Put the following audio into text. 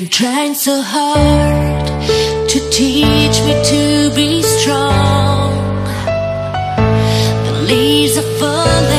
been trying so hard to teach me to be strong. The leaves are falling.